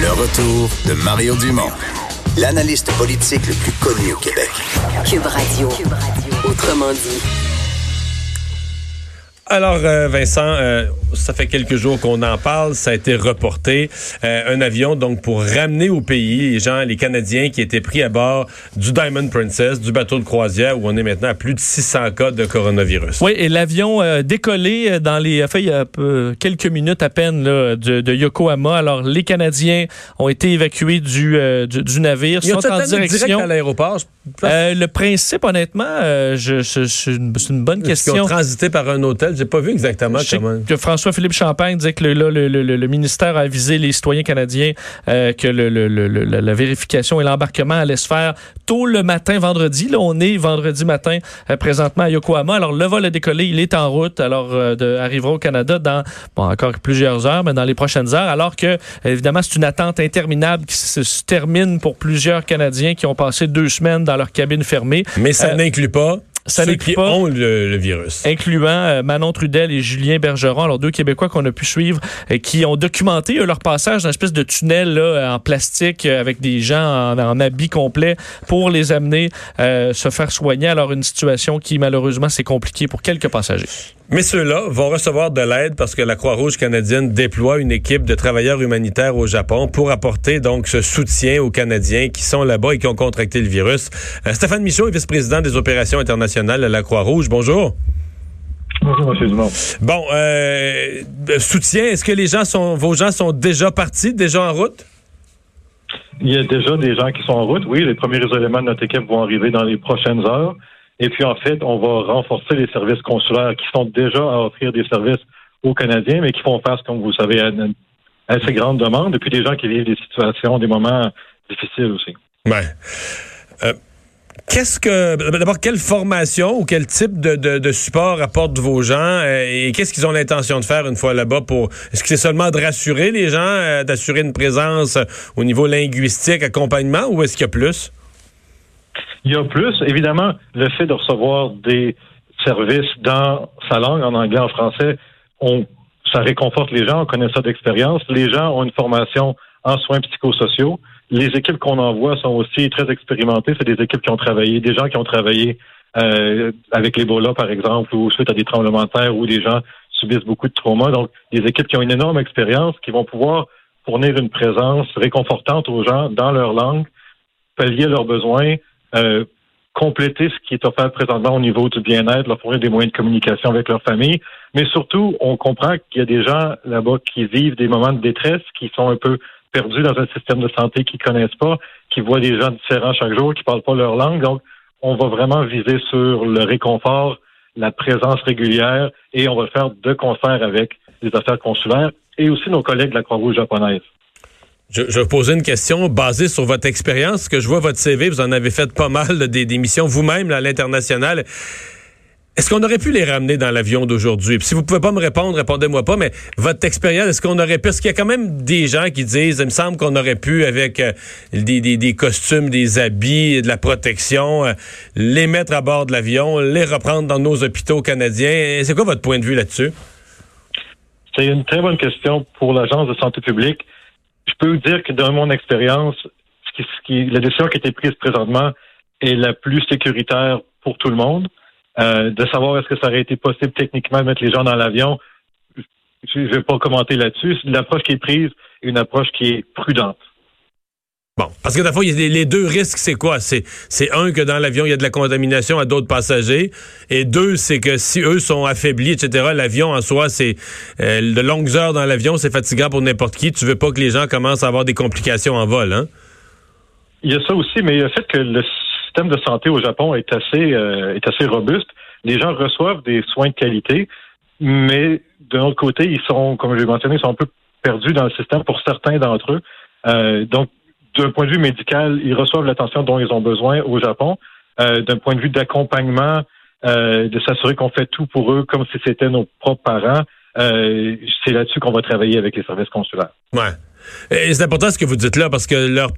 Le retour de Mario Dumont, l'analyste politique le plus connu au Québec. Cube Radio. Autrement dit. Alors, euh, Vincent, euh, ça fait quelques jours qu'on en parle. Ça a été reporté. Euh, un avion, donc, pour ramener au pays les gens, les Canadiens qui étaient pris à bord du Diamond Princess, du bateau de croisière, où on est maintenant à plus de 600 cas de coronavirus. Oui, et l'avion a décollé dans les, fait, il y a peu, quelques minutes à peine là, de, de, Yokohama. Alors, les Canadiens ont été évacués du, du, du, navire, Ils sont en direction direct à l'aéroport. le principe, honnêtement, je, je, c'est une, une, bonne question. Ils ont transité par un hôtel? J'ai pas vu exactement comment. Que François-Philippe Champagne disait que le, le, le, le, ministère a avisé les citoyens canadiens euh, que la vérification et l'embarquement allaient se faire tôt le matin, vendredi. Là, on est vendredi matin euh, présentement à Yokohama. Alors, le vol a décollé, il est en route. Alors, euh, de, arrivera au Canada dans bon, encore plusieurs heures, mais dans les prochaines heures. Alors que, évidemment, c'est une attente interminable qui se, se, termine pour plusieurs Canadiens qui ont passé deux semaines dans leur cabine fermée. Mais ça n'inclut pas ça ceux qui pas, ont le, virus. Incluant euh, Manon Trudel et Julien Bergeron, alors deux Québécois qu'on a pu suivre, et qui ont documenté leur passage dans une espèce de tunnel là, en plastique euh, avec des gens en, en habit complet pour les amener euh, se faire soigner. Alors une situation qui malheureusement s'est compliquée pour quelques passagers. Mais ceux-là vont recevoir de l'aide parce que la Croix-Rouge canadienne déploie une équipe de travailleurs humanitaires au Japon pour apporter donc ce soutien aux Canadiens qui sont là-bas et qui ont contracté le virus. Euh, Stéphane Michaud est vice-président des opérations internationales à la Croix-Rouge. Bonjour. Bonjour, M. Dumont. Bon, euh, soutien, est-ce que les gens sont, vos gens sont déjà partis, déjà en route? Il y a déjà des gens qui sont en route. Oui, les premiers éléments de notre équipe vont arriver dans les prochaines heures. Et puis, en fait, on va renforcer les services consulaires qui sont déjà à offrir des services aux Canadiens, mais qui font face, comme vous savez, à une assez grande demande, et puis des gens qui vivent des situations, des moments difficiles aussi. Ouais. Euh, qu'est-ce que d'abord quelle formation ou quel type de, de, support apportent vos gens euh, et qu'est-ce qu'ils ont l'intention de faire une fois là-bas pour est-ce que c'est seulement de rassurer les gens, euh, d'assurer une présence au niveau linguistique, accompagnement ou est-ce qu'il y a plus? Il y a plus, évidemment, le fait de recevoir des services dans sa langue, en anglais, en français, on, ça réconforte les gens, on connaît ça d'expérience. Les gens ont une formation en soins psychosociaux. Les équipes qu'on envoie sont aussi très expérimentées. C'est des équipes qui ont travaillé, des gens qui ont travaillé euh, avec l'Ebola, par exemple, ou suite à des tremblements de terre où les gens subissent beaucoup de traumas. Donc, des équipes qui ont une énorme expérience, qui vont pouvoir fournir une présence réconfortante aux gens dans leur langue, pallier leurs besoins, euh, compléter ce qui est offert présentement au niveau du bien-être, leur fournir des moyens de communication avec leur famille. Mais surtout, on comprend qu'il y a des gens là-bas qui vivent des moments de détresse, qui sont un peu perdus dans un système de santé qu'ils connaissent pas, qui voient des gens différents chaque jour, qui parlent pas leur langue. Donc, on va vraiment viser sur le réconfort, la présence régulière, et on va le faire de concert avec les affaires consulaires et aussi nos collègues de la Croix-Rouge japonaise. Je, je, vais poser une question basée sur votre expérience, que je vois votre CV, vous en avez fait pas mal des, des missions vous-même à l'international. Est-ce qu'on aurait pu les ramener dans l'avion d'aujourd'hui? si vous pouvez pas me répondre, répondez-moi pas, mais votre expérience, est-ce qu'on aurait pu? Parce qu'il y a quand même des gens qui disent, il me semble qu'on aurait pu, avec euh, des, des, des, costumes, des habits, de la protection, euh, les mettre à bord de l'avion, les reprendre dans nos hôpitaux canadiens. C'est quoi votre point de vue là-dessus? C'est une très bonne question pour l'Agence de santé publique je peux vous dire que dans mon expérience, ce qui, la décision qui a été prise présentement est la plus sécuritaire pour tout le monde. Euh, de savoir est-ce que ça aurait été possible techniquement de mettre les gens dans l'avion, je ne vais pas commenter là-dessus. L'approche qui est prise est une approche qui est prudente. Bon, parce que d'abord, les deux risques, c'est quoi? C'est, c'est un, que dans l'avion, il y a de la contamination à d'autres passagers. Et deux, c'est que si eux sont affaiblis, etc., l'avion en soi, c'est euh, de longues heures dans l'avion, c'est fatigant pour n'importe qui. Tu veux pas que les gens commencent à avoir des complications en vol, hein? Il y a ça aussi, mais le fait que le système de santé au Japon est assez, euh, est assez robuste. Les gens reçoivent des soins de qualité, mais de l'autre côté, ils sont, comme je l'ai mentionné, ils sont un peu perdus dans le système pour certains d'entre eux. Euh, donc, d'un point de vue médical, ils reçoivent l'attention dont ils ont besoin au Japon. Euh, d'un point de vue d'accompagnement, euh, de s'assurer qu'on fait tout pour eux comme si c'était nos propres parents. Euh, c'est là-dessus qu'on va travailler avec les services consulaires. Ouais. C'est important ce que vous dites là, parce que leur,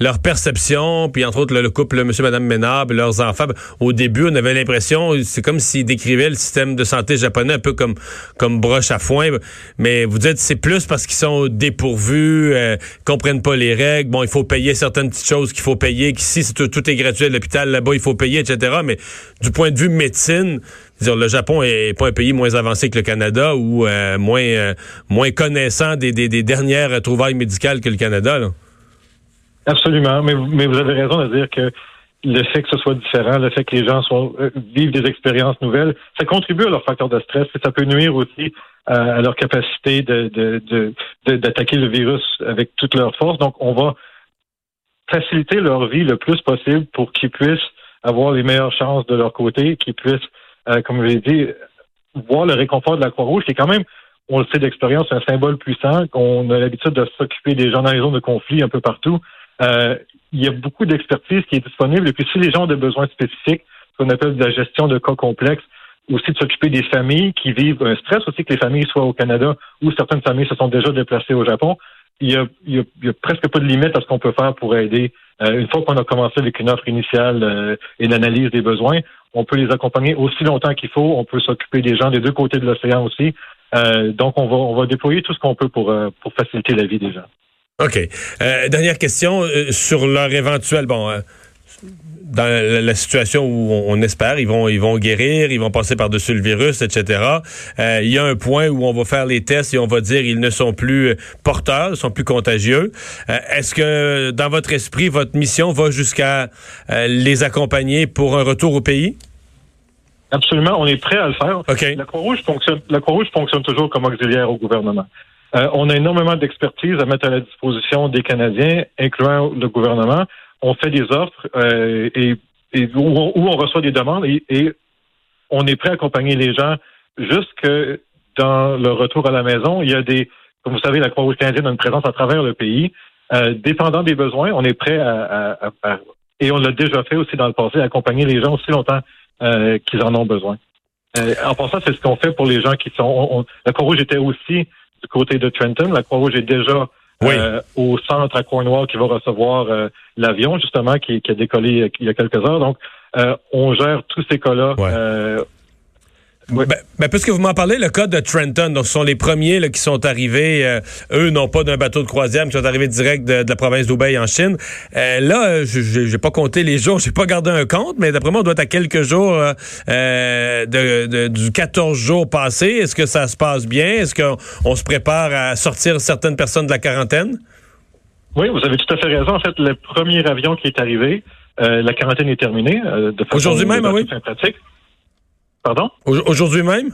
leur perception, puis entre autres le, couple, monsieur, madame Ménard, leurs enfants, au début, on avait l'impression, c'est comme s'ils décrivaient le système de santé japonais un peu comme, comme broche à foin. Mais vous dites, c'est plus parce qu'ils sont dépourvus, euh, comprennent pas les règles. Bon, il faut payer certaines petites choses qu'il faut payer, qu'ici, tout, tout est gratuit à l'hôpital, là-bas, il faut payer, etc. Mais du point de vue médecine, dire, le Japon est pas un pays moins avancé que le Canada ou euh, moins euh, moins connaissant des, des, dernières trouvailles médicales que le Canada. Là. Absolument, mais, mais vous avez raison de dire que le fait que ce soit différent, le fait que les gens soient, euh, vivent des expériences nouvelles, ça contribue à leur facteur de stress et ça peut nuire aussi à leur capacité de, d'attaquer le virus avec toute leur force. Donc, on va faciliter leur vie le plus possible pour qu'ils puissent avoir les meilleures chances de leur côté, qu'ils puissent euh, comme je l'ai dit, voir le réconfort de la Croix-Rouge, qui est quand même, on le sait d'expérience, un symbole puissant, qu'on a l'habitude de s'occuper des gens dans les zones de conflit un peu partout. Euh, il y a beaucoup d'expertise qui est disponible. Et puis, si les gens ont des besoins spécifiques, ce qu'on appelle de la gestion de cas complexes, aussi de s'occuper des familles qui vivent un stress aussi que les familles soient au Canada ou certaines familles se sont déjà déplacées au Japon. Il y a, y a, presque pas de limite à ce qu'on peut faire pour aider. Euh, une fois qu'on a commencé avec une offre initiale euh, et l'analyse des besoins, on peut les accompagner aussi longtemps qu'il faut. On peut s'occuper des gens des deux côtés de l'océan aussi. Euh, donc, on va, on va déployer tout ce qu'on peut pour, euh, faciliter la vie des gens. OK. Euh, dernière question sur leur éventuel, bon, dans la, situation où on, espère, ils vont, ils vont guérir, ils vont passer par-dessus le virus, etc. Euh, il y a un point où on va faire les tests et on va dire ils ne sont plus porteurs, ils sont plus contagieux. Euh, est-ce que dans votre esprit, votre mission va jusqu'à euh, les accompagner pour un retour au pays? Absolument, on est prêt à le faire. Okay. La Croix-Rouge fonctionne, la Croix-Rouge fonctionne toujours comme auxiliaire au gouvernement. on a énormément d'expertise à mettre à la disposition des Canadiens, incluant le gouvernement on fait des offres euh, et, où, on, reçoit des demandes et, on est prêt à accompagner les gens jusque dans le retour à la maison. Il y a des, comme vous savez, la Croix-Rouge canadienne a une présence à travers le pays. Euh, dépendant des besoins, on est prêt à, et on l'a déjà fait aussi dans le passé, accompagner les gens aussi longtemps euh, qu'ils en ont besoin. en passant, c'est ce qu'on fait pour les gens qui sont. la Croix-Rouge était aussi du côté de Trenton. La Croix-Rouge est déjà euh, au centre à Cornwall qui va recevoir euh, l'avion, justement, qui, a décollé euh, il y a quelques heures. Donc, on gère tous ces cas-là. Ben, ben, puisque vous m'en parlez, le cas de Trenton, donc ce sont les premiers là, qui sont arrivés, eux non pas d'un bateau de croisière, mais qui sont arrivés direct de, la province d'Hubei en Chine. là, je n'ai pas compté les jours, j'ai pas gardé un compte, mais d'après moi, on doit être à quelques jours de, du 14 jours passés. Est-ce que ça se passe bien? Est-ce qu'on se prépare à sortir certaines personnes de la quarantaine? Oui, vous avez tout à fait raison. En fait, le premier avion qui est arrivé, euh, la quarantaine est terminée. Euh, aujourd'hui même, oui. Pratique. Pardon? Aujourd'hui même?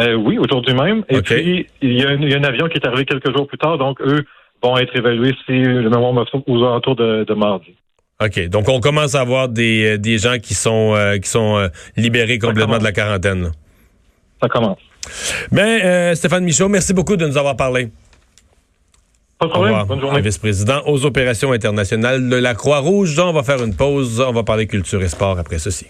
Euh, oui, aujourd'hui même. Et puis, il y, a un, avion qui est arrivé quelques jours plus tard, donc eux vont être évalués si le moment aux alentours de, de mardi. OK. Donc, on commence à avoir des, des gens qui sont, qui sont libérés complètement de la quarantaine. Ça commence. Ben, Stéphane Michaud, merci beaucoup de nous avoir parlé. Pas de problème. Bonne journée. Vice-président aux opérations internationales de la Croix-Rouge. On va faire une pause. On va parler culture et sport après ceci.